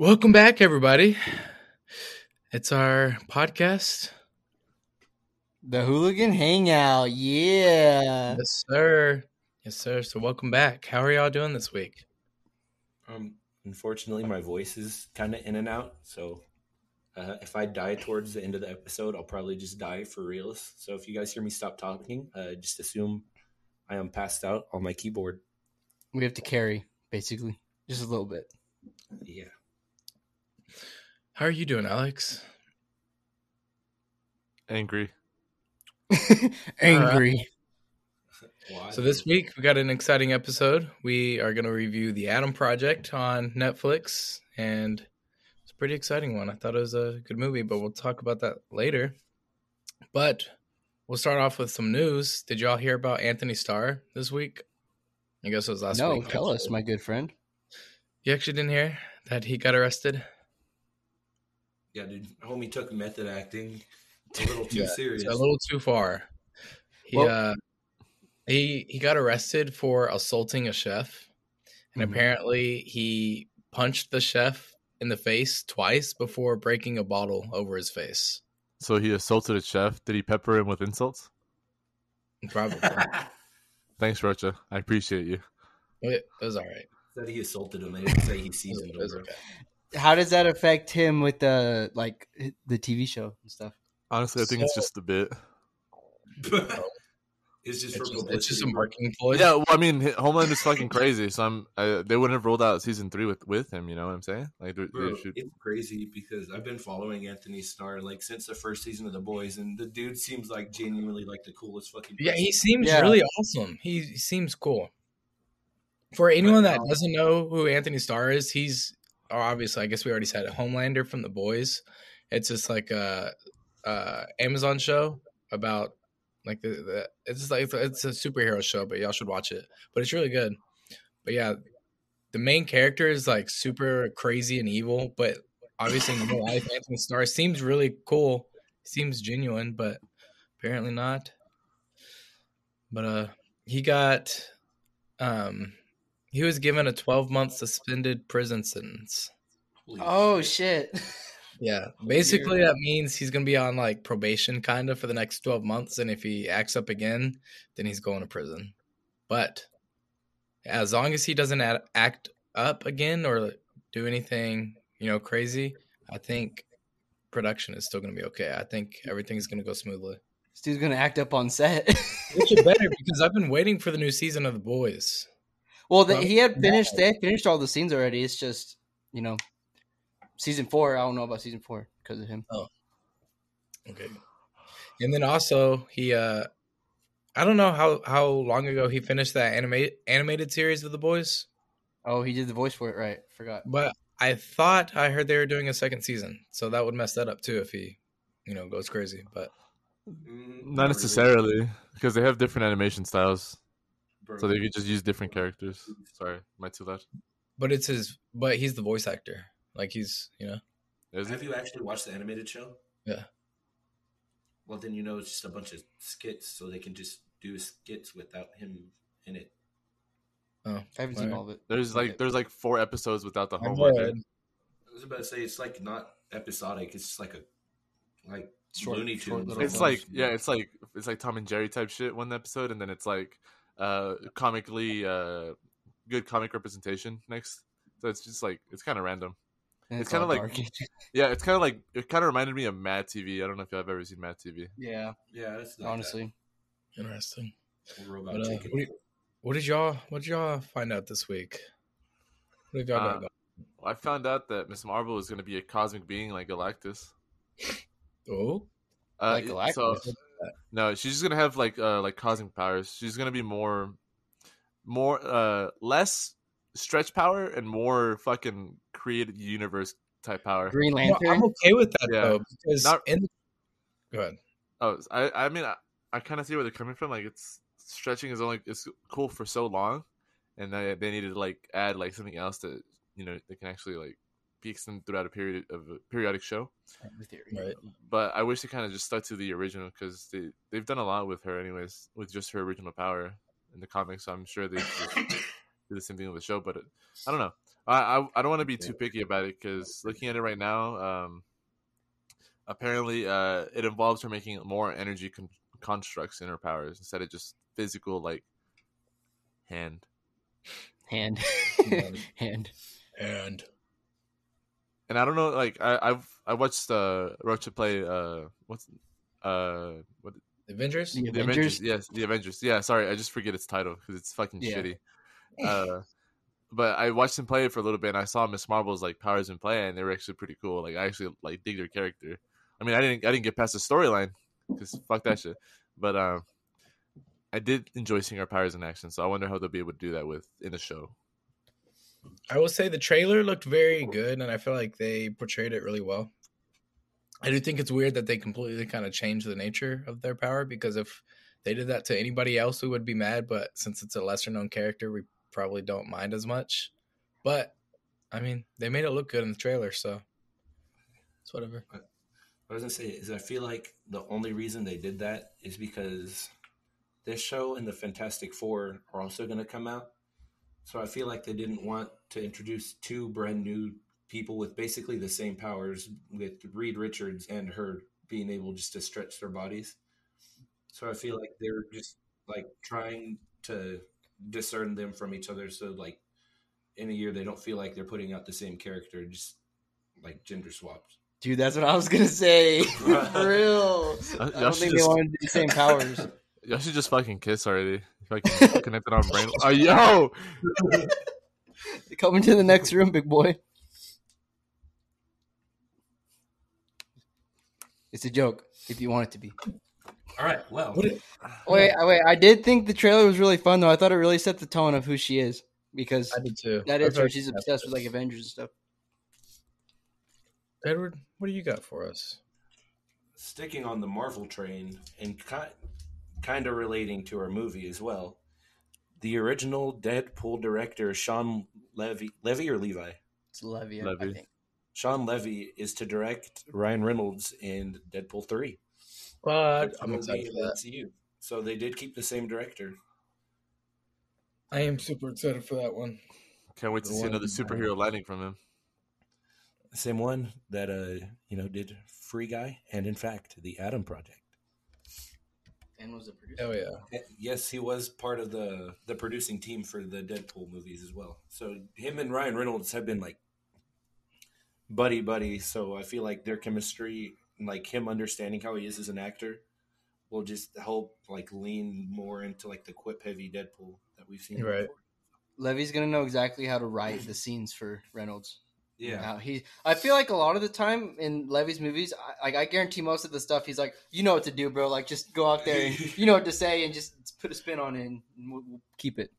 Welcome back, everybody. It's our podcast. The Hooligan Hangout. Yeah. Yes, sir. Yes, sir. So, welcome back. How are y'all doing this week? Um, unfortunately, my voice is kind of in and out. So, uh, if I die towards the end of the episode, I'll probably just die for reals. So, if you guys hear me stop talking, uh, just assume I am passed out on my keyboard. We have to carry, basically, just a little bit. Yeah. How are you doing, Alex? Angry. Angry. Why? So, this week we got an exciting episode. We are going to review The Adam Project on Netflix, and it's a pretty exciting one. I thought it was a good movie, but we'll talk about that later. But we'll start off with some news. Did y'all hear about Anthony Starr this week? I guess it was last no, week. No, tell us, my good friend. You actually didn't hear that he got arrested? Yeah, dude, homie took method acting a little too Yeah, serious. A little too far. He Well- uh he he got arrested for assaulting a chef, and Mhm. apparently he punched the chef in the face twice before breaking a bottle over his face. So he assaulted a chef. Did he pepper him with insults? Probably Thanks, Rocha. I appreciate you. it was all right. Said he assaulted him. They didn't say he It was, seasoned it was him. okay. How does that affect him with the like the TV show and stuff? Honestly, I think it's just a bit. it's just It's for just, it's just a marketing ploy. Yeah, well, I mean, Homeland is fucking crazy. So I'm. I, they wouldn't have rolled out season three with with him. You know what I'm saying? Like, they, Bro, they should. it's crazy because I've been following Anthony Starr like since the first season of The Boys, and the dude seems like genuinely like the coolest fucking. Yeah, he seems Yeah. really awesome. He, he seems cool. For anyone that um, doesn't know who Anthony Starr is, he's or obviously I guess we already said it, Homelander from The Boys. It's just like a, a Amazon show about like the, the it's just like it's a superhero show, but y'all should watch it. But it's really good. But yeah, the main character is like super crazy and evil, but obviously in real life, Anthony Starr seems really cool. Seems genuine, but apparently not but uh he got um he was given a 12 month suspended prison sentence. Holy Oh shit. shit! yeah. Basically that means he's gonna be on like probation kind of for the next 12 months and if he acts up again then he's going to prison. But as long as he doesn't add, act up again or do anything you know crazy i think production is still gonna be okay. I think everything's gonna go smoothly. This dude's gonna act up on set. which is better because i've been waiting for the new season of the boys well, the, he had finished. They had finished all the scenes already. It's just you know, season four. I don't know about season four because of him. Oh, okay. And then also he uh I don't know how how long ago he finished that animated animated series of the boys, Oh, he did the voice for it. Right, forgot. but I thought I heard they were doing a second season. So that would mess that up too if he, you know, goes crazy. But Not necessarily, because they have different animation styles, Bro, so they could just use different characters. Sorry, am I too loud? but it's his but he's the voice actor. Like he's, you know. Is Have it? you actually watched the animated show? Yeah. Well, then you know it's just a bunch of skits, so they can just do skits without him in it. Oh. I haven't seen Alright. all of it. There's like there's like four episodes without the I Homelander. read- I was about to say it's like not episodic; it's just like a like Short- Looney Tunes. little It's like yeah, it's like it's like Tom and Jerry type shit one episode, and then it's like uh comically uh good comic representation next. So it's just like it's kind of random. And it's all kinda like- Yeah, it's kind of like it kind of reminded me of Mad TV. I don't know if y'all have ever seen Mad TV. yeah, yeah, it's like honestly. Interesting. that. A robot But, uh, what, did, what did y'all what did y'all find out this week? What have y'all Uh, got going? I found out that Miss Marvel is going to be a cosmic being like Galactus. Oh, Uh, Like Galactus? So, no, she's just gonna have like uh like cosmic powers. She's gonna be more, more uh less stretch power and more fucking created universe type power. Green No, Lantern. I'm okay with that Yeah. though because Not- in go ahead. Oh, I I mean I, I kind of see where they're coming from. Like it's stretching is only it's cool for so long, and they they needed to like add like something else that you know they can actually like be extended throughout a period of a periodic show. The theory. Right. But I wish they kind of just stuck to the original because they they've done a lot with her anyways with just her original power in the comics. So I'm sure they do the same thing with the show. But it, I don't know. I I, I don't want to be too picky about it because looking at it right now, um, apparently uh, it involves her making more energy con- constructs in her powers instead of just physical like hand. Hand, Yeah. hand. And And I don't know, like I, I've I watched uh Rocha play uh what's uh what Avengers. The the Avengers? Avengers yes the Avengers yeah sorry I just forget its title because it's fucking Yeah. shitty. Uh, but I watched him play it for a little bit and I saw Miss Marvel's like powers in play and they were actually pretty cool. Like I actually like dig their character. I mean I didn't I didn't get past the storyline because fuck that shit. But um, I did enjoy seeing her powers in action. So I wonder how they'll be able to do that with in the show. I will say the trailer looked very oh. good, and I feel like they portrayed it really well. I do think it's weird that they completely kind of changed the nature of their power because if they did that to anybody else, we would be mad. But since it's a lesser known character, we probably don't mind as much. But I mean, they made it look good in the trailer, so it's whatever. I was gonna say is I feel like the only reason they did that is because this show and the Fantastic Four are also gonna come out. So I feel like they didn't want to introduce two brand new people with basically the same powers, with Reed Richards and her being able just to stretch their bodies. So I feel like they're just like trying to discern them from each other, so like in a year they don't feel like they're putting out the same character, just like gender swapped. Dude, that's what I was gonna say. For real. Uh, I don't should think they just- wanted the same powers. Y'all should just fucking kiss already. Fucking connected on brain. Oh, yo, Coming to the next room, big boy. It's a joke, if you want it to be. All right. Well, What Wait, wait. I did think the trailer was really fun, though. I thought it really set the tone of who she is because I did too. that I her. She's obsessed with like Avengers and stuff. Edward, what do you got for us? sticking on the Marvel train and ki- kind of relating to our movie as well, the original Deadpool director Shawn Levy, Levy or Levi, It's Levy, I- I Levy. think. Shawn Levy is to direct Ryan Reynolds in Deadpool three. But I'm excited for that. MCU. So they did keep the same director. I am super excited for that one. can't wait to see another superhero landing from him. Same one that uh you know did Free Guy and in fact the Adam Project. And was a producer. Oh yeah. Yes, he was part of the the producing team for the Deadpool movies as well. So him and Ryan Reynolds have been like buddy buddy. So I feel like their chemistry, like him understanding how he is as an actor, will just help like lean more into like the quip heavy Deadpool that we've seen. Right. before. Levy's gonna know exactly how to write the scenes for Reynolds. Yeah. Now, he, I feel like a lot of the time in Levy's movies, I, like I guarantee most of the stuff, he's like, you know what to do, bro. Like just go out there and you know what to say and just put a spin on it and we'll, we'll keep it.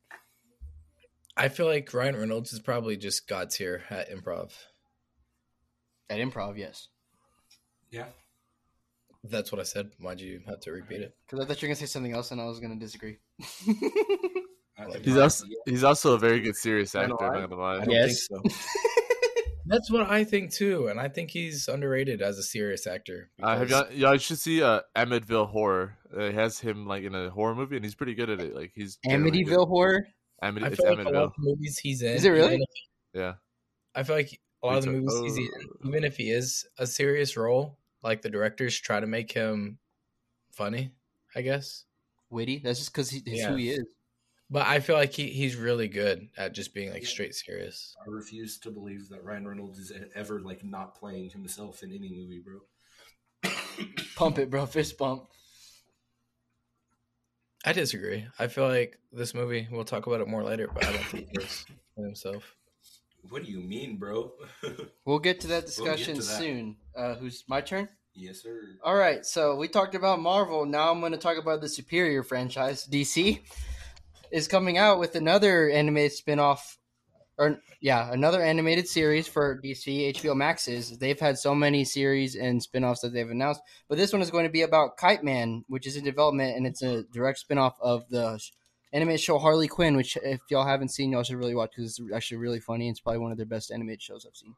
I feel like Ryan Reynolds is probably just God's here at improv. At improv, yes. Yeah. That's what I said. Why'd you have to repeat it? Because I thought you were gonna say something else and I was gonna disagree. He's also he's also a very good serious actor. I'm not gonna lie. I don't Yes. think so. That's what I think too, and I think he's underrated as a serious actor. Uh, have because- y'all, y'all should see uh, Amityville Horror. Uh, it has him like in a horror movie, and he's pretty good at it. Like he's generally good. Amityville horror. Amity, I it's feel like a lot of movies he's in. Is it really? if- Yeah, I feel like a lot of the It's a- movies he's in, oh. even if he is a serious role, like the directors try to make him funny. I guess, Witty. That's just because he's Yeah. who he is. But I feel like he, he's really good at just being like straight serious. I refuse to believe that Ryan Reynolds is ever like not playing himself in any movie, bro. Pump it, bro. Fist bump. I disagree. I feel like this movie. We'll talk about it more later, but I don't think he's himself. What do you mean, bro? We'll get to that We'll discussion to that. soon. Uh, who's my turn? yes, sir. All right, so we talked about Marvel. Now I'm going to talk about the superior franchise. DC is coming out with another animated spin-off or yeah, another animated series for DC HBO Max's. They've had so many series and spin-offs that they've announced, but this one is going to be about Kite Man, which is in development and it's a direct spin-off of the animated show Harley Quinn, which if y'all haven't seen, y'all should really watch because it's actually really funny. It's probably one of their best animated shows I've seen.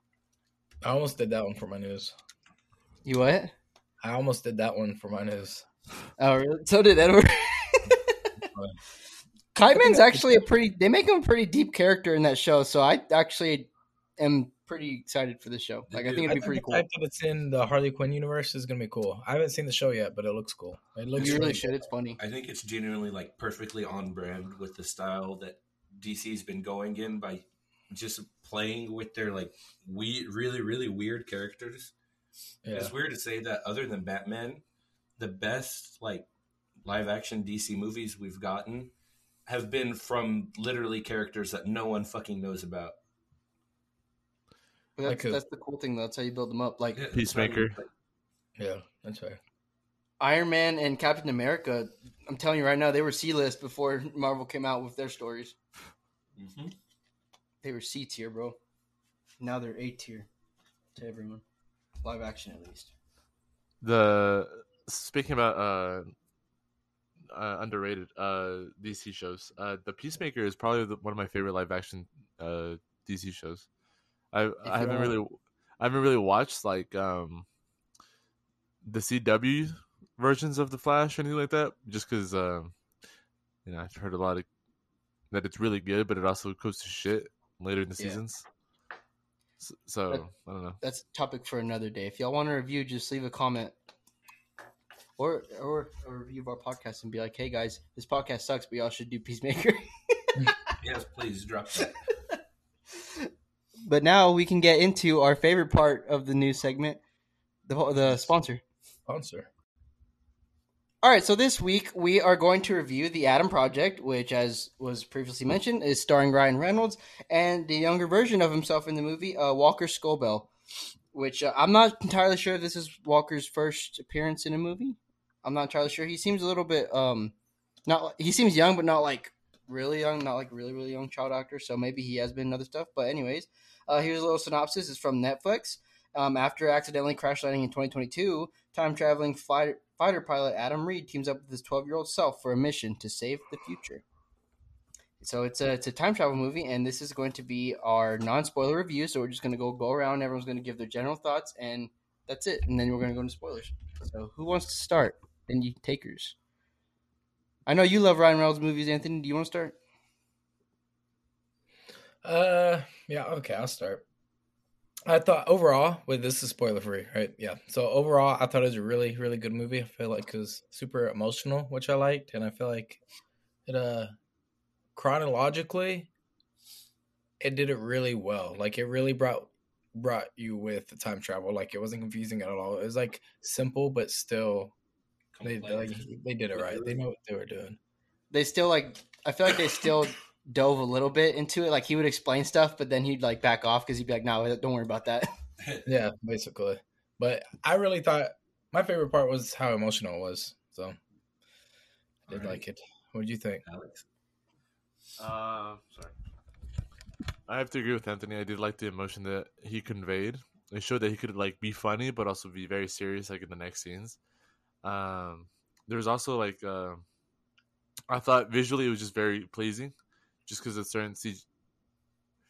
I almost did that one for my news. You what? I almost did that one for my news. Oh, really? So did Edward. Kite Man's actually a pretty. They make him a pretty deep character in that show, so I actually am pretty excited for this show. Like, I think it'd be pretty the cool. fact that it's in the Harley Quinn universe is gonna be cool. I haven't seen the show yet, but it looks cool. It looks You really really should. It's funny. I think it's genuinely like perfectly on brand with the style that DC's been going in by just playing with their like we really really weird characters. Yeah. It's weird to say that other than Batman, the best like live action DC movies we've gotten have been from literally characters that no one fucking knows about. That's, Like a- that's the cool thing. Though. That's how you build them up. Like Yeah, Peacemaker. like, Yeah, that's fair. Iron Man and Captain America. I'm telling you right now, they were C list before Marvel came out with their stories. mhm. They were C tier, bro. Now they're A tier to everyone. Live action, at least. The speaking about uh, uh underrated uh DC shows. Uh, the Peacemaker is probably the, one of my favorite live action uh DC shows. I I haven't really I haven't really watched like um the CW versions of the Flash or anything like that, just because um you know I've heard a lot of that it's really good, but it also goes to shit later in the Yeah. seasons. So, so But- I don't know. That's a topic for another day. If y'all want a review, just leave a comment. Or or a review of our podcast and be like, hey guys, this podcast sucks, but y'all should do Peacemaker. Yes, please drop that. but now we can get into our favorite part of the news segment, the the sponsor. Sponsor. All right, so this week we are going to review the Adam Project, which, as was previously mentioned, is starring Ryan Reynolds and the younger version of himself in the movie, uh, Walker Scobell. Which uh, I'm not entirely sure if this is Walker's first appearance in a movie. I'm not entirely sure. He seems a little bit um, not he seems young, but not like really young, not like really really young child actor. So maybe he has been in other stuff. But anyways, uh, here's a little synopsis. It's from Netflix. Um, after accidentally crash landing in 2022, time traveling fighter, fighter pilot Adam Reed teams up with his 12 year old self for a mission to save the future. So it's a it's a time travel movie, and this is going to be our non spoiler review. So we're just going to go go around. Everyone's going to give their general thoughts, and that's it. And then we're going to go into spoilers. So who wants to start? You takers. I know you love Ryan Reynolds movies, Anthony. Do you want to start? Uh, yeah, okay, I'll start. I thought overall, wait, this is spoiler free, right? Yeah. So overall, I thought it was a really, really good movie. I feel like it was super emotional, which I liked, and I feel like it uh chronologically it did it really well. Like it really brought brought you with the time travel. Like it wasn't confusing at all. It was like simple but still they like they did it right. They know what they were doing. They still like. I feel like they still dove a little bit into it. Like he would explain stuff, but then he'd like back off because he'd be like, "No, don't worry about that." Yeah, basically. But I really thought my favorite part was how emotional it was. So I did Alright. like it. What did you think? Alex. Uh, sorry. I have to agree with Anthony. I did like the emotion that he conveyed. It showed that he could like be funny, but also be very serious, like in the next scenes. Um, there was also like, uh, I thought visually it was just very pleasing, just because of certain C-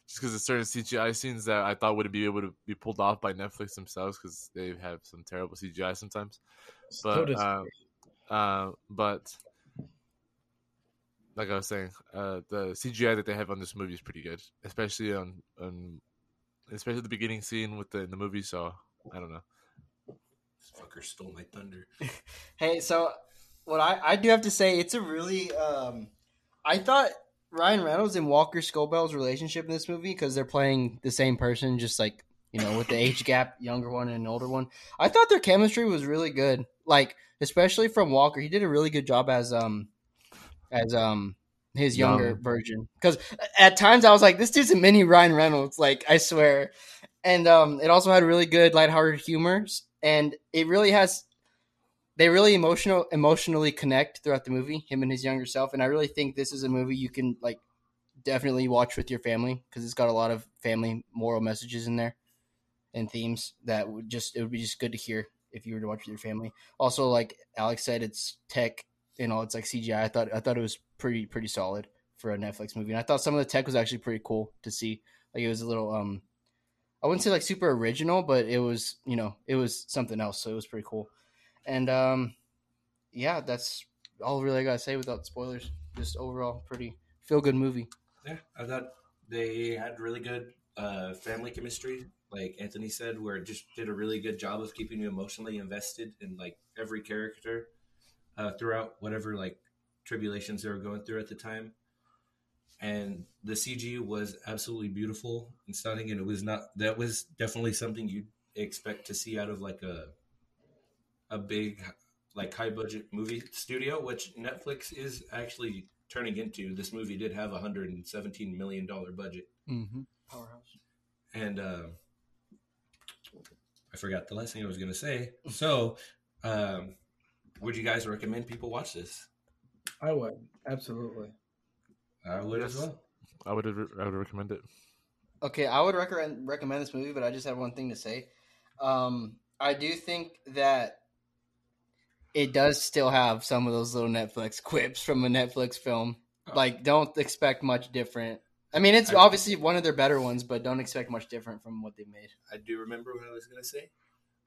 just because of certain CGI scenes that I thought wouldn't be able to be pulled off by Netflix themselves because they have some terrible CGI sometimes. But does- um, uh, but like I was saying, uh, the CGI that they have on this movie is pretty good, especially on on especially the beginning scene with the in the movie. So I don't know. Fucker stole my thunder. Hey, so what I, I do have to say, it's a really um, I thought Ryan Reynolds and Walker Scobell's relationship in this movie because they're playing the same person, just like you know, with the age gap, younger one and an older one. I thought their chemistry was really good, like especially from Walker. He did a really good job as um as um his younger Young. version because at times I was like, this dude's a mini Ryan Reynolds, like I swear. And um, it also had really good lighthearted humor, and it really has they really emotional emotionally connect throughout the movie him and his younger self and i really think this is a movie you can like definitely watch with your family because it's got a lot of family moral messages in there and themes that would just it would be just good to hear if you were to watch with your family. Also like alex said it's tech and all it's like cgi i thought i thought it was pretty pretty solid for a netflix movie and i thought some of the tech was actually pretty cool to see. Like it was a little um i wouldn't say like super original but it was you know it was something else so it was pretty cool and um, yeah, that's all really I gotta say without spoilers. just overall pretty feel good movie. Yeah, I thought they had really good uh, family chemistry, like Anthony said, where it just did a really good job of keeping you emotionally invested in like every character uh, throughout whatever like tribulations they were going through at the time. And the CG was absolutely beautiful and stunning, and it was not that was definitely something you'd expect to see out of like a a big like high budget movie studio, which Netflix is actually turning into. This movie did have a hundred and seventeen million dollar budget, Mm-hmm. Powerhouse. and uh, I forgot the last thing I was going to say. So, um, would you guys recommend people watch this? I would absolutely. I would as well. I would I would recommend it. Okay, I would recommend recommend this movie, but I just have one thing to say. Um, I do think that it does still have some of those little Netflix quips from a Netflix film. Like, don't expect much different. I mean, it's I- obviously one of their better ones, but don't expect much different from what they made. I do remember what I was going to say.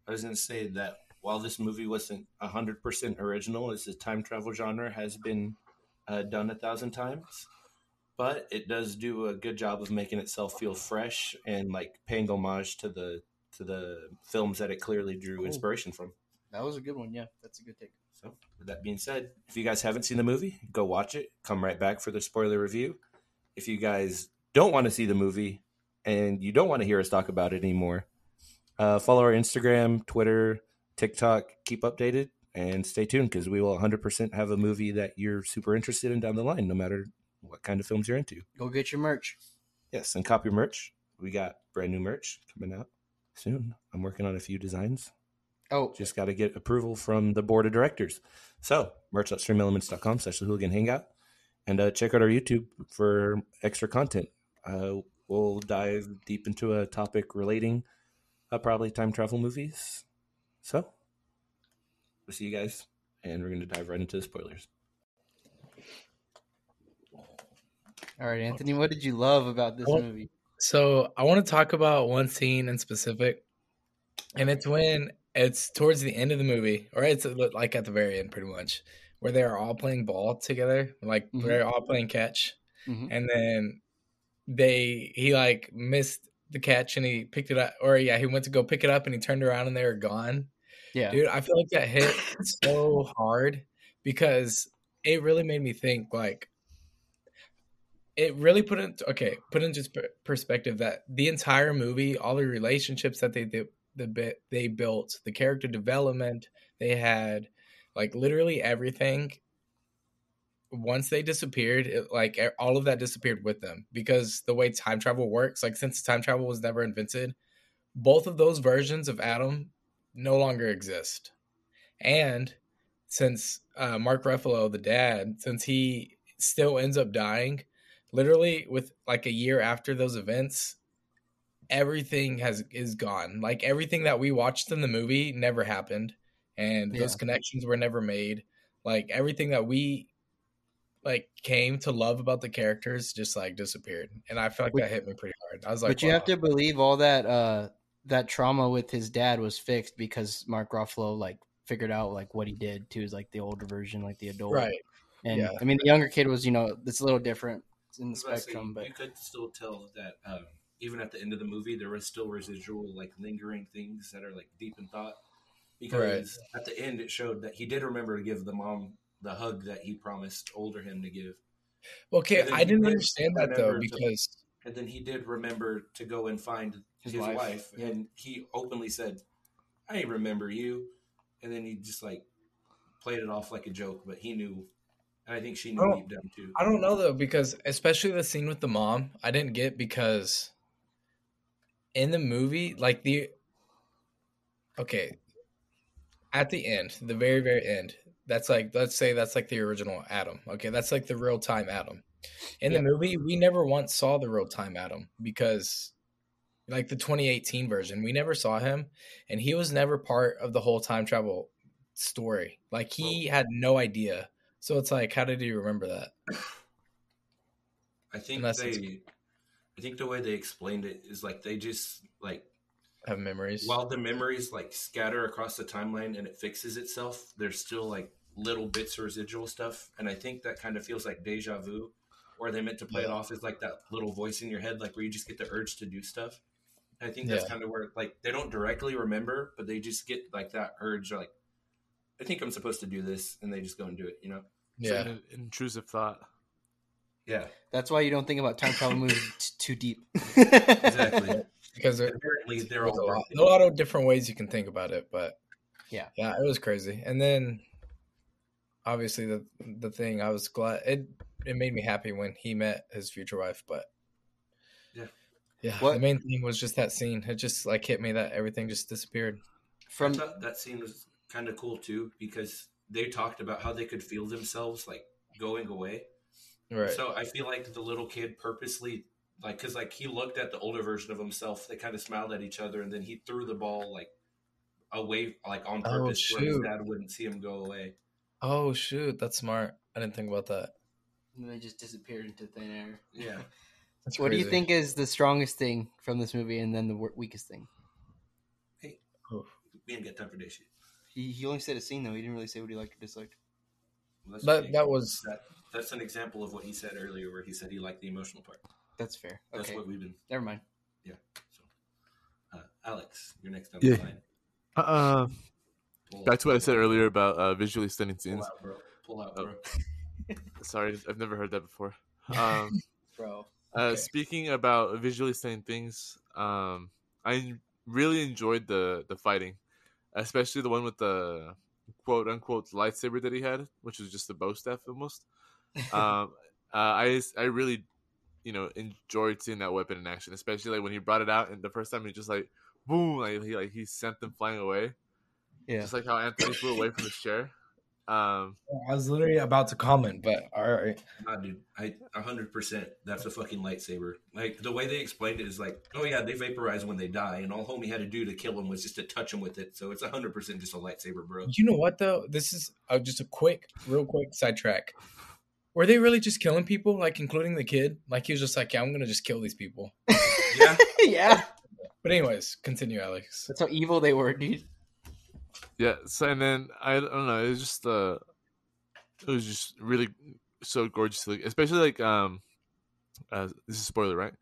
I was going to say that while this movie wasn't 100% original, as the time travel genre has been uh, done a thousand times, but it does do a good job of making itself feel fresh and like paying homage to the to the films that it clearly drew Cool. inspiration from. That was a good one. Yeah, that's a good take. So, with that being said, if you guys haven't seen the movie, go watch it. Come right back for the spoiler review. If you guys don't want to see the movie and you don't want to hear us talk about it anymore, uh, follow our Instagram, Twitter, TikTok. Keep updated and stay tuned because we will 100% have a movie that you're super interested in down the line, no matter what kind of films you're into. Go get your merch. Yes, and copy merch. We got brand new merch coming out soon. I'm working on a few designs. Oh, Just got to get approval from the board of directors. So, merch.streamelements.com slash the hooligan hangout. And uh, check out our YouTube for extra content. Uh, we'll dive deep into a topic relating uh, probably time travel movies. So, we'll see you guys. And we're going to dive right into the spoilers. All right, Anthony. What did you love about this Well- movie? So I want to talk about one scene in specific, and it's when it's towards the end of the movie, or it's like at the very end, pretty much, where they are all playing ball together, like Mhm. they're all playing catch, Mhm. and then they he like missed the catch and he picked it up, or yeah, he went to go pick it up and he turned around and they were gone. Yeah. Dude, I feel like that hit so hard because it really made me think like it really put into okay, put into perspective that the entire movie, all the relationships that they did, the bit they built, the character development they had, like literally everything. Once they disappeared, it, like all of that disappeared with them because the way time travel works, like since time travel was never invented, both of those versions of Adam no longer exist. And since uh, Mark Ruffalo, the dad, since he still ends up dying, literally with like a year after those events, everything has is gone. Like everything that we watched in the movie never happened, and those connections were never made. Like everything that we like came to love about the characters just like disappeared, and I felt like But- that hit me pretty hard. I was like, but you have to believe all that uh that trauma with his dad was fixed because Mark Ruffalo like figured out like what he did to his like the older version, like the adult. right. And yeah. I mean the younger kid was, you know, it's a little different in the spectrum, but you could still tell that um, even at the end of the movie, there was still residual, like lingering things that are like deep in thought. Because at the end, it showed that he did remember to give the mom the hug that he promised older him to give, Well, Okay, I didn't did understand that though remember to- because and then he did remember to go and find His his, wife, wife, yeah. and he openly said, "I remember you," and then he just like played it off like a joke, but he knew, and I think she knew deep down too. I don't know though because especially the scene with the mom, I didn't get because in the movie, like the okay, at the end, the very very end, that's like let's say that's like the original Adam. Okay, that's like the real time Adam. In Yeah. the movie, we never once saw the real time Adam because like the 2018 version, we never saw him and he was never part of the whole time travel story. Like he had no idea. So it's like how did you remember that? I think Unless they, I think the way they explained it is like they just like have memories. while the memories like scatter across the timeline and it fixes itself, there's still like little bits of residual stuff, and I think that kind of feels like deja vu, or they meant to play it off as like that little voice in your head, like where you just get the urge to do stuff. I think that's Yeah. kind of where like they don't directly remember, but they just get like that urge, like I think I'm supposed to do this, and they just go and do it. You know? It's like Yeah. an intrusive thought. Yeah, That's why you don't think about time travel movies t- too deep. exactly. Because there- Apparently, they're a lot, a lot of different ways you can think about it, but Yeah. yeah, it was crazy. And then obviously the the thing I was glad it it made me happy when he met his future wife, but Yeah. yeah, What- the main thing was just that scene. It just like hit me that everything just disappeared. From that scene was kind of cool too because they talked about how they could feel themselves like going away. Right. So I feel like the little kid purposely, like, because like he looked at the older version of himself, they kind of smiled at each other, and then he threw the ball like away, like on Oh, purpose, where his dad wouldn't see him go away. oh shoot, that's smart. I didn't think about that. and they just disappeared into thin air. Yeah, That's What do you think is the strongest thing from this movie, and then the weakest thing? Oof. Oh. we didn't get time for day shit. He, he only said a scene though. He didn't really say what he liked or disliked. Well, that's That okay. that was that, that's an example of what he said earlier, where he said he liked the emotional part. That's fair. That's Okay, what we've been. never mind. Yeah. So, uh, Alex, you're next on Yeah. the line. Uh, Pull, back to what I said earlier about uh, visually stunning Pull scenes. out, bro. Pull out, Oh. bro. Sorry, I've never heard that before. Um, Bro, Uh, Speaking about visually stunning things, um, I really enjoyed the the fighting, especially the one with the quote unquote lightsaber that he had, which was just a bow staff almost. Um, uh, I I really, you know, enjoyed seeing that weapon in action, especially like when he brought it out and the first time he just like boom, like he like he sent them flying away, yeah. just like how Anthony flew away from his chair. Um, I was literally about to comment, but all right. Nah, dude, I a hundred percent. That's a fucking lightsaber. Like the way they explained it is like, oh yeah, they vaporize when they die, and all homie had to do to kill him was just to touch him with it. So it's hundred percent just a lightsaber, bro. You know what though? This is uh, just a quick, real quick sidetrack. Were they really just killing people, like including the kid? Like he was just like, "Yeah, I'm gonna just kill these people." Yeah, yeah. But anyways, continue, Alex. That's how evil they were, dude. Yeah, so and then I, don't know, it was just uh it was just really so gorgeous like especially like um uh this is a spoiler, right?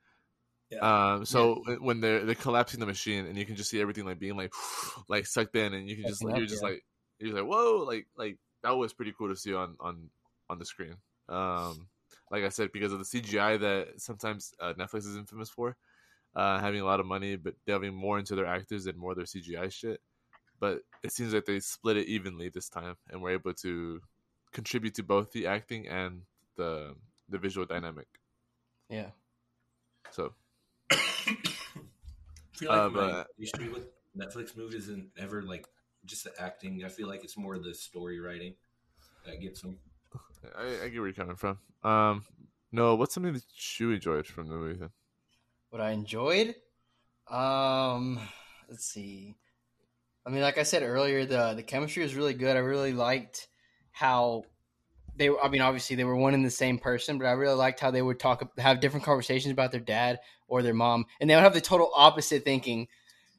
Yeah. Um so when- when they're they're collapsing the machine and you can just see everything like being like like sucked in and you can just Sucking you're just yeah. like you're like whoa like like that was pretty cool to see on on on the screen. Um like I said because of the CGI that sometimes uh, Netflix is infamous for uh having a lot of money but delving more into their actors and more of their CGI shit but it seems like they split it evenly this time and were able to contribute to both the acting and the the visual dynamic. Yeah. So I feel like Uh, my but- issue with Netflix movies isn't ever like just the acting. I feel like it's more the story writing that gets them. I, I get where you're coming from. Um, no, what's something that you enjoyed from the movie? What I enjoyed, um, let's see. I mean, like I said earlier, the the chemistry was really good. I really liked how they. were I mean, obviously they were one and the same person, but I really liked how they would talk, have different conversations about their dad or their mom, and they would have the total opposite thinking.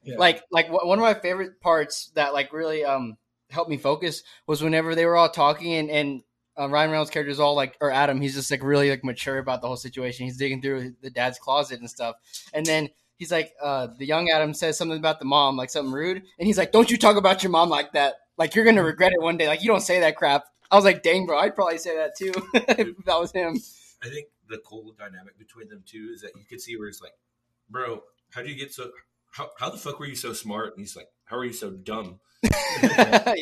Yeah. Like, like one of my favorite parts that like really um helped me focus was whenever they were all talking and and uh, Ryan Reynolds' character is all like, or Adam, he's just like really like mature about the whole situation. He's digging through the dad's closet and stuff, and then he's like, uh, the young Adam says something about the mom, like something rude, and he's like, "Don't you talk about your mom like that? Like you're gonna regret it one day. Like you don't say that crap." I was like, "Dang, bro, I'd probably say that too if that was him." I think the cool dynamic between them two is that you could see where it's like, bro, how do you get so? How, how the fuck were you so smart? And he's like, how are you so dumb?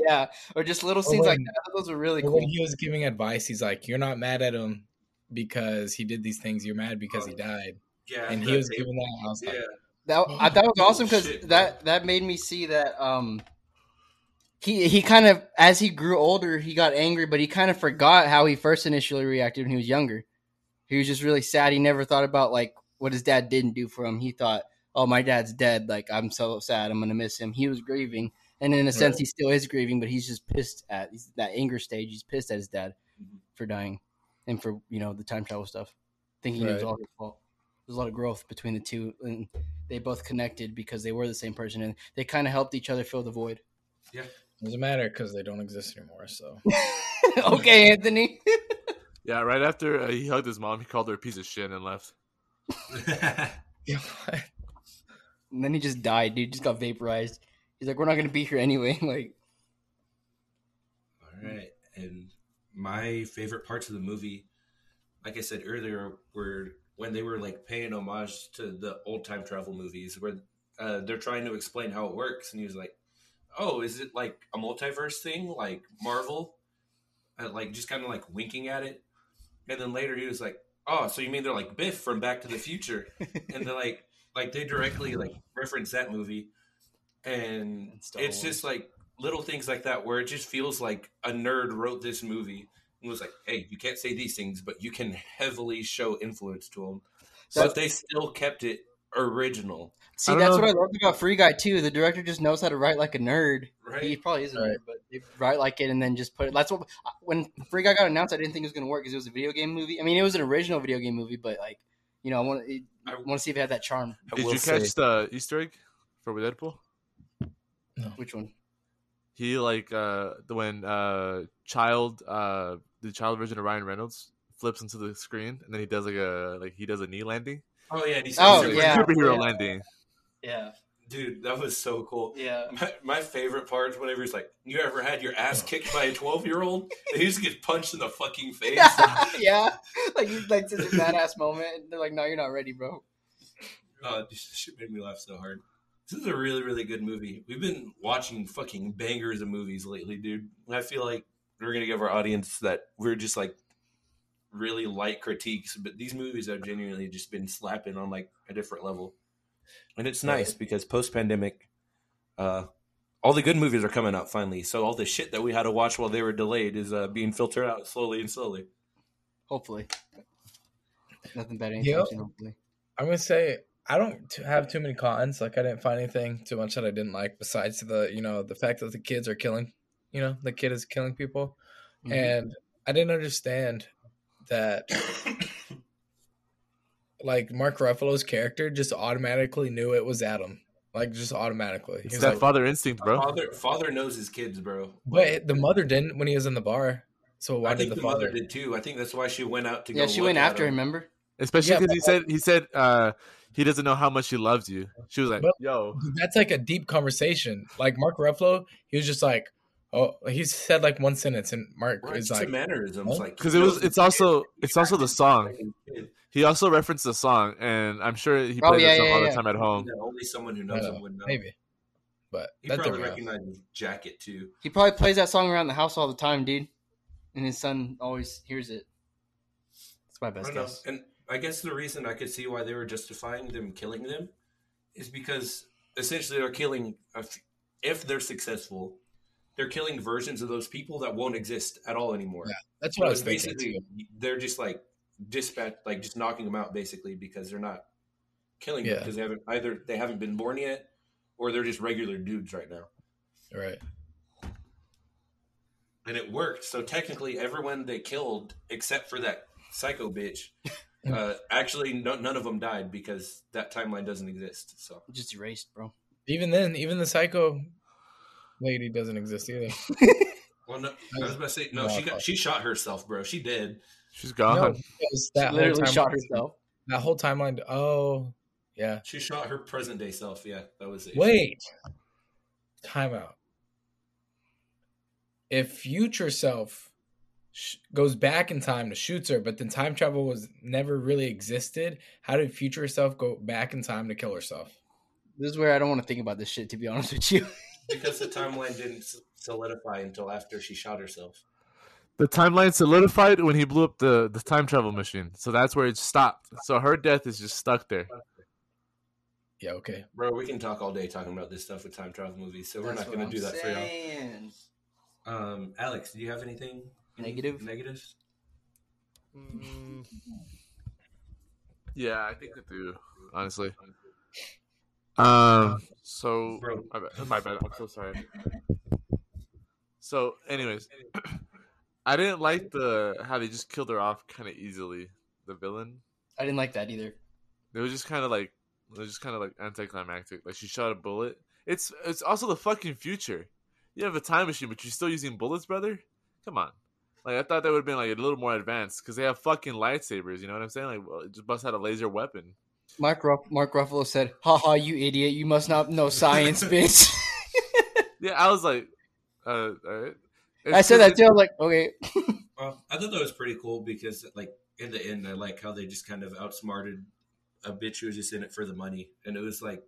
yeah, or just little Or scenes like when- that. Those were really cool. when he was giving advice, he's like, "You're not mad at him because he did these things. You're mad because he died." Yeah, And he was tape- giving that. I was Yeah, like, That I thought was awesome because that that made me see that um he he kind of as he grew older he got angry, but he kind of forgot how he first initially reacted when he was younger. He was just really sad. He never thought about like what his dad didn't do for him. He thought, "Oh, my dad's dead. Like I'm so sad. I'm gonna miss him." He was grieving, and in a sense, Right. he still is grieving, but he's just pissed at he's that anger stage. He's pissed at his dad Mhm. for dying and for you know the time travel stuff, thinking it was all his fault. There's a lot of growth between the two, and they both connected because they were the same person, and they kind of helped each other fill the void. Yeah, doesn't matter because they don't exist anymore. So okay, Anthony. Yeah, right after uh, he hugged his mom, he called her a piece of shit and left. Yeah, and then he just died, dude. Just got vaporized. He's like, we're not gonna be here anyway. like, All right, and my favorite parts of the movie, like I said earlier, were when they were like paying homage to the old time travel movies, where uh, they're trying to explain how it works, and he was like, "Oh, is it like a multiverse thing, like Marvel?" Uh, like just kind of like winking at it, and then later he was like, "Oh, so you mean they're like Biff from Back to the Future?" and they're like, like they directly like reference that movie, and And it's just like little things like that where it just feels like a nerd wrote this movie and was like, "Hey, you can't say these things, but you can heavily show influence to them." That's- But they still kept it original, see, that's know. what I loved about Free Guy too. The director just knows how to write like a nerd. right? He probably is a Right. nerd, but they write like it and then just put it. That's what when Free Guy got announced, I didn't think it was gonna work because it was a video game movie. I mean, it was an original video game movie, but like, you know, I want to I- want to see if it had that charm. I Did will you say- catch the Easter egg for Deadpool? Which one? He like uh the when uh child uh the child version of Ryan Reynolds flips into the screen and then he does like a like he does a knee landing. Oh yeah, he said Oh, super- yeah. Superhero yeah. landing. Yeah, dude, that was so cool. yeah. My, my favorite part is whenever he's like, "You ever had your ass kicked by a twelve year old?" And he just gets punched in the fucking face. yeah, like you like this badass moment. And they're like, "No, you're not ready, bro." Oh, this shit made me laugh so hard. This is a really, really good movie. We've been watching fucking bangers of movies lately, dude. I feel like we're gonna give our audience that we're just like really light critiques, but these movies have genuinely just been slapping on like a different level. And it's nice because post pandemic, uh, all the good movies are coming out finally. So all the shit that we had to watch while they were delayed is uh, being filtered out slowly and slowly. Hopefully, nothing bad anytime Yep. Hopefully, I'm gonna say I don't have too many cons. Like I didn't find anything too much that I didn't like besides the you know the fact that the kids are killing. You know the kid is killing people, Mhm. and I didn't understand that like Mark Ruffalo's character just automatically knew it was Adam. Like just automatically. He It's that like, father instinct, bro. Father, father knows his kids, bro. but the mother didn't when he was in the bar. So why I did think the, the, father? mother did too. I think that's why she went out to yeah, go. she look went at after him. him. Remember? Especially because but- he said he said uh he doesn't know how much he loves you. She was like, But- "Yo, That's like a deep conversation. Like Mark Ruffalo, he was just like, oh, he said like one sentence, and Mark Right, is like, the mannerisms, Huh? like because it was it's also it's also the song." He also referenced the song, and I'm sure he Oh, plays yeah, that song yeah, all the time at home. Yeah, only someone who uh, knows don't him would know. maybe, but He that probably me off. jacket too. He probably plays that song around the house all the time, dude. And his son always hears it. That's my best don't know. guess. And I guess the reason I could see why they were justifying them killing them is because essentially they're killing. a f- If they're successful, they're killing versions of those people that won't exist at all anymore. Yeah, That's So what I was it's thinking. basically Too. they're just like dispatch, like just knocking them out basically because they're not killing them because they haven't either they haven't been born yet or they're just regular dudes right now. Right. and it worked. So technically, everyone they killed, except for that psycho bitch, uh, actually no, none of them died because that timeline doesn't exist. So Just erased, bro. Even then, even the psycho lady doesn't exist either. well, no, I was about to say no. No, She got she shot herself, bro. She did. She's gone. because She that whole literally shot herself. That whole timeline. Oh, yeah. She shot her present day self. Yeah, that was it. Wait. Time out. If future self sh- goes back in time to shoots her, but then time travel was never really existed, how did future self go back in time to kill herself? This is where I don't want to think about this shit, to be honest with you. because the timeline didn't solidify until after she shot herself. The timeline solidified when he blew up the, the time travel machine. So that's where it stopped. So her death is just stuck there. Yeah, okay. Bro, we can talk all day talking about this stuff with time travel movies, so we're That's not going to do that for y'all. saying. Um, Alex, do you have anything Negative? Negatives? Mm. Yeah, I think I do. Honestly. Um. So my bad. My bad. I'm so sorry. So, anyways, I didn't like the how they just killed her off kind of easily. The villain. I didn't like that either. It was just kind of like it was just kind of like anticlimactic. Like she shot a bullet. It's it's also the fucking future. You have a time machine, but you're still using bullets, brother. Come on. Like I thought that would have been like a little more advanced because they have fucking lightsabers. You know what I'm saying? Like, well, just bust out a laser weapon. Mark Ruff- Mark Ruffalo said, "Haha, you idiot! You must not know science, bitch." Yeah, I was like, uh, all right. I said that too. I was like, okay. Well, I thought that was pretty cool because, like, in the end, I like how they just kind of outsmarted a bitch who was just in it for the money, and it was like,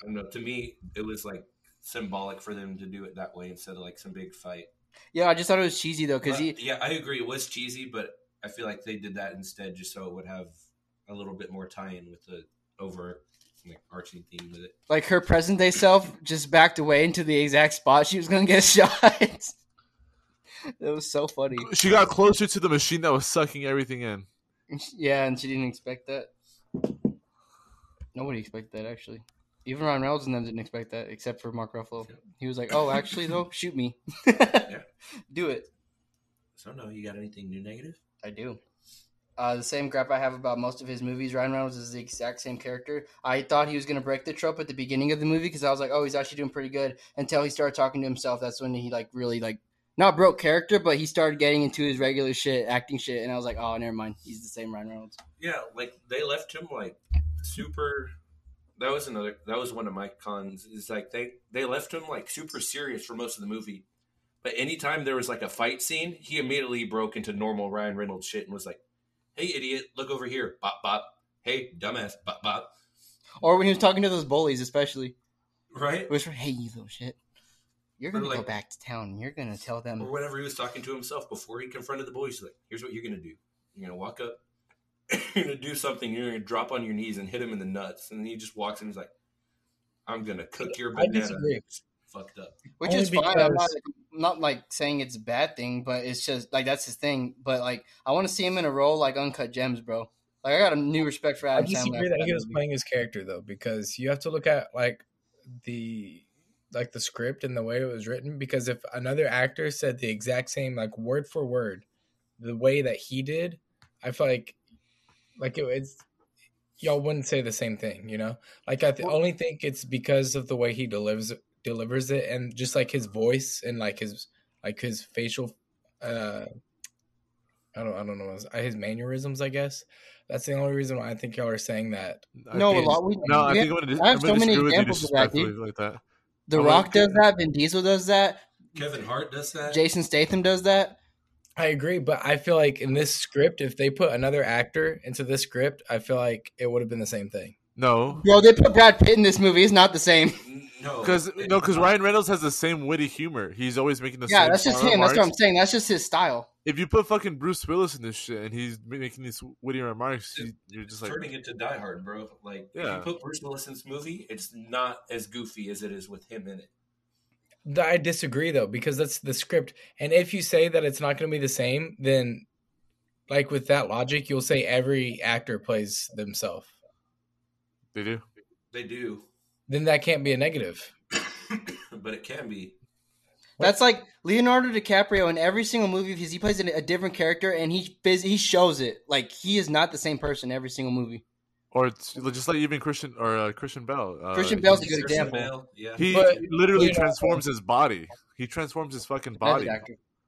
I don't know. To me, it was like symbolic for them to do it that way instead of like some big fight. Yeah, I just thought it was cheesy though, because he yeah, I agree. It was cheesy, but I feel like they did that instead just so it would have a little bit more tie-in with the over like arching theme with it. like her present day self just backed away into the exact spot she was gonna get shot. that was so funny. She got closer to the machine that was sucking everything in. Yeah, and she didn't expect that. Nobody expected that actually. Even Ryan Reynolds and them didn't expect that, except for Mark Ruffalo. He was like, "Oh, actually, though, shoot me, do it." So no, you got anything new negative? I do. Uh, the same crap I have about most of his movies. Ryan Reynolds is the exact same character. I thought he was going to break the trope at the beginning of the movie because I was like, oh, he's actually doing pretty good. Until he started talking to himself, that's when he like really like not broke character, but he started getting into his regular shit, acting shit, and I was like, oh, never mind, he's the same Ryan Reynolds. Yeah, like they left him like super. That was another. That was one of my cons. Is like they they left him like super serious for most of the movie, but anytime there was like a fight scene, he immediately broke into normal Ryan Reynolds shit and was like, "Hey, idiot, look over here, bop bop. Hey, dumbass, bop bop." Or when he was talking to those bullies, especially, Right? was for, hey, you little shit, you're gonna Or, go back to town. and You're gonna tell them. Or whenever he was talking to himself before he confronted the he's like, "Here's what you're gonna do. You're gonna walk up. You're gonna do something. You're gonna drop on your knees and hit him in the nuts." And then he just walks and he's like, "I'm gonna cook your banana." Disagree. It's fucked up. Which Only is fine. I'm not, I'm not like saying it's a bad thing, but it's just like that's his thing. But like, I want to see him in a role like Uncut Gems, bro. Like, I got a new respect for I Adam Sandler. disagree after that he was playing his character though, because you have to look at like the like the script and the way it was written. Because if another actor said the exact same like word for word, the way that he did, I feel like like it, it's y'all wouldn't say the same thing. You know, like I th- only think it's because of the way he delivers delivers it and just like his voice and like his like his facial. uh I don't, I don't know his mannerisms. I guess that's the only reason why I think y'all are saying that I No, a lot. We, No, I we- think I'm gonna, I have so many disagree with you examples of that, dude. like that. The I'm Rock like- does that. Vin Diesel does that. Kevin Hart does that. Jason Statham does that. I agree, but I feel like in this script, if they put another actor into this script, I feel like it would have been the same thing. No, Bro, they put Brad Pitt in this movie. It's not the same. N- no, because no, because. Ryan Reynolds has the same witty humor. He's always making the same Yeah, that's just smart him. That's what I'm saying. That's just his style. If you put fucking Bruce Willis in this shit and he's making these witty remarks, you, you're just like, turning it to Die Hard, bro. Like, if you put Bruce Willis in this movie, it's not as goofy as it is with him in it. I disagree though because that's the script, and if you say that it's not going to be the same, then like with that logic, you'll say every actor plays themselves. they do. They do, Then that can't be a negative. but it can be. That's like Leonardo DiCaprio in every single movie because he plays a a different character and he phys- he shows it. Like he is not the same person every single movie. Or it's just like even Christian or uh, Christian Bell. Uh, Christian Bell's a good Christian example. Bale, yeah. He But- literally you know- transforms his body. He transforms his fucking body.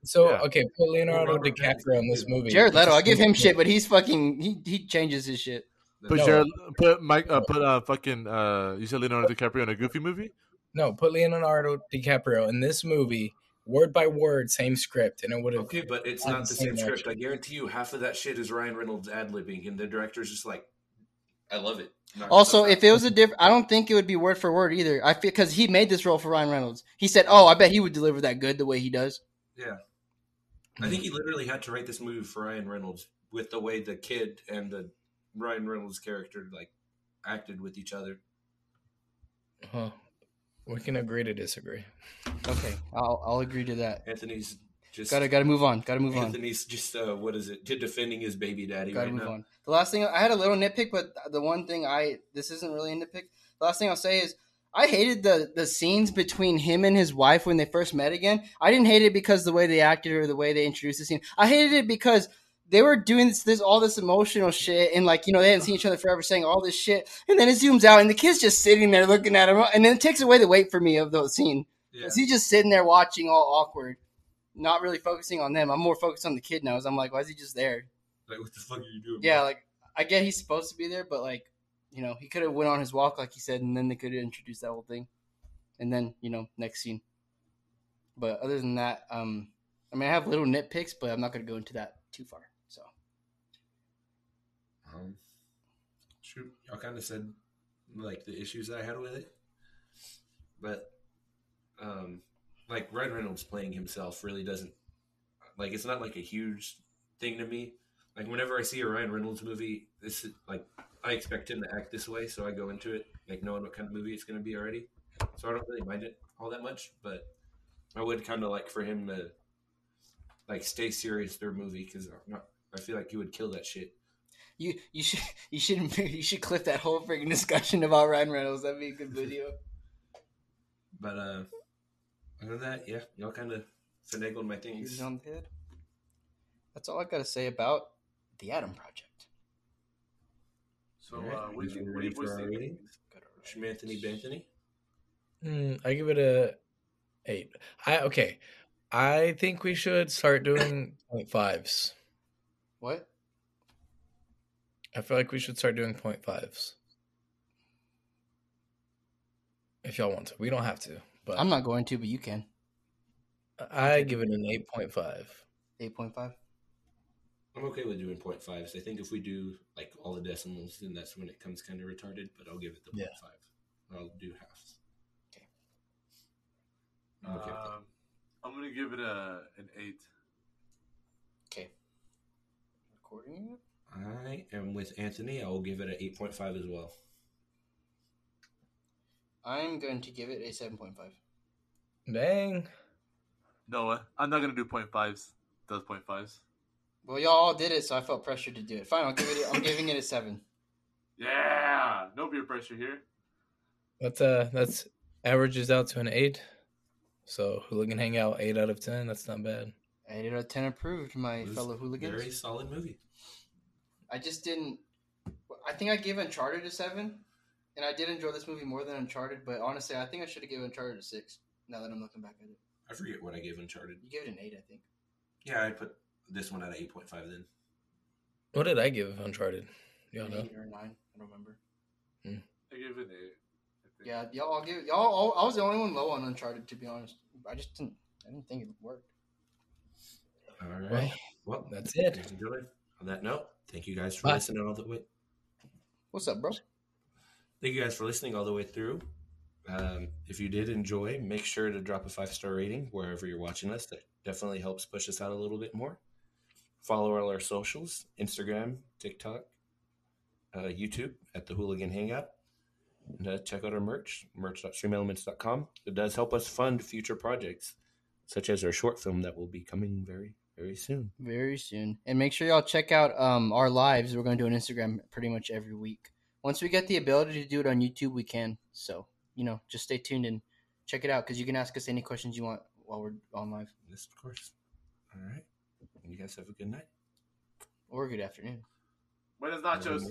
So Yeah. okay, put Leonardo DiCaprio in this movie. Jared Leto, I Just- give him shit, but he's fucking he he changes his shit. Put No. Jared, put Mike, uh, put uh, fucking uh, you said Leonardo DiCaprio in a Goofy movie. No, put Leonardo DiCaprio in this movie, word by word, same script, and it would have. Okay, but it's not the haven't same script. I guarantee you, half of that shit is Ryan Reynolds ad libbing, and the director's just like, "I love it." Not- Also, if it was a different, I don't think it would be word for word either. I feel because he made this role for Ryan Reynolds. He said, "Oh, I bet he would deliver that good the way he does." yeah, I think he literally had to write this movie for Ryan Reynolds with the way the kid and the Ryan Reynolds character like acted with each other. Huh. We can agree to disagree. Okay, I'll I'll agree to that. Anthony's just Gotta gotta move on. Gotta move on. Anthony's just uh, what is it? Defending his baby daddy Gotta right move now. on. The last thing I had a little nitpick, but the one thing I this isn't really a nitpick. The last thing I'll say is I hated the the scenes between him and his wife when they first met again. I didn't hate it because the way they acted or the way they introduced the scene. I hated it because they were doing this, this all this emotional shit and like you know they hadn't seen each other forever, saying all this shit, and then it zooms out and the kid's just sitting there looking at him, and then it takes away the weight for me of the scene. Yeah. Because he's just sitting there watching all awkward, not really focusing on them. I'm more focused on the kid now. I'm like, why is he just there? Like, what the fuck are you doing? Yeah, bro? like I get he's supposed to be there, but like, you know, he could have went on his walk like he said, and then they could have introduced that whole thing, and then you know, next scene. But other than that, um, I mean, I have little nitpicks, but I'm not going to go into that too far. Um, shoot, y'all kind of said like the issues that I had with it, but um, like Ryan Reynolds playing himself really doesn't like it's not like a huge thing to me. Like whenever I see a Ryan Reynolds movie, this is like I expect him to act this way, so I go into it like knowing what kind of movie it's going to be already. So I don't really mind it all that much, but I would kind of like for him to like stay serious through their movie because I feel like he would kill that shit. You you should you should you should clip that whole freaking discussion about Ryan Reynolds. That'd be a good video. But uh other than that, yeah, y'all kind of finagled my things. on the head. That's all I got to say about the Adam Project. So, All right, uh, what do we you, what do you ready for boys our think? rating? Schmanthony Banthony. Hmm, I give it a eight. I okay. I think we should start doing point fives. What? I feel like we should start doing point fives. If y'all want to, we don't have to, but I'm not going to, but you can. I give it an eight point five. Eight point five. I'm okay with doing point fives. I think if we do like all the decimals, then that's when it comes kind of retarded. But I'll give it the Yeah. point five. I'll do halves. Okay. I'm okay with that. Um, I'm gonna give it a an eight. Okay. Recording it. I am with Anthony. I will give it an eight point five as well. I'm going to give it a seven point five. Dang. Noah, I'm not gonna do point fives. Does point fives? Well, y'all all did it, so I felt pressured to do it. Fine, I'll give it. I'm giving it a seven. Yeah, no peer pressure here. That's uh that's averages out to an eight. So hooligan hangout eight out of ten. That's not bad. Eight out of ten approved, my It was fellow hooligans. Very solid movie. I just didn't. I think I gave Uncharted a seven, and I did enjoy this movie more than Uncharted. But honestly, I think I should have given Uncharted a six. Now that I'm looking back at it, I forget what I gave Uncharted. you gave it an eight, I think. Yeah, I put this one at eight point five. Then What did I give Uncharted? Y'all An know. eight or a nine. I don't remember. Hmm. I give it an eight. Yeah, y'all all give y'all. All, I was the only one low on Uncharted, to be honest. I just didn't. I didn't think it worked. all right. Well, Well, that's it. ladies on that note, thank you guys for Bye. listening all the way. What's up, bro? Thank you guys for listening all the way through. Um, if you did enjoy, make sure to drop a five star rating wherever you're watching us. That definitely helps push us out a little bit more. Follow all our socials Instagram, TikTok, uh, YouTube at the Hooligan Hangout. And uh, check out our merch, merch.streamelements.com. It does help us fund future projects, such as our short film that will be coming very, very soon. Very soon, and make sure y'all check out um our lives. We're going to do an Instagram pretty much every week. Once we get the ability to do it on YouTube, we can. So you know, just stay tuned and check it out because you can ask us any questions you want while we're on live Yes, of course. All right. You guys have a good night. or good afternoon. Buenas nachos.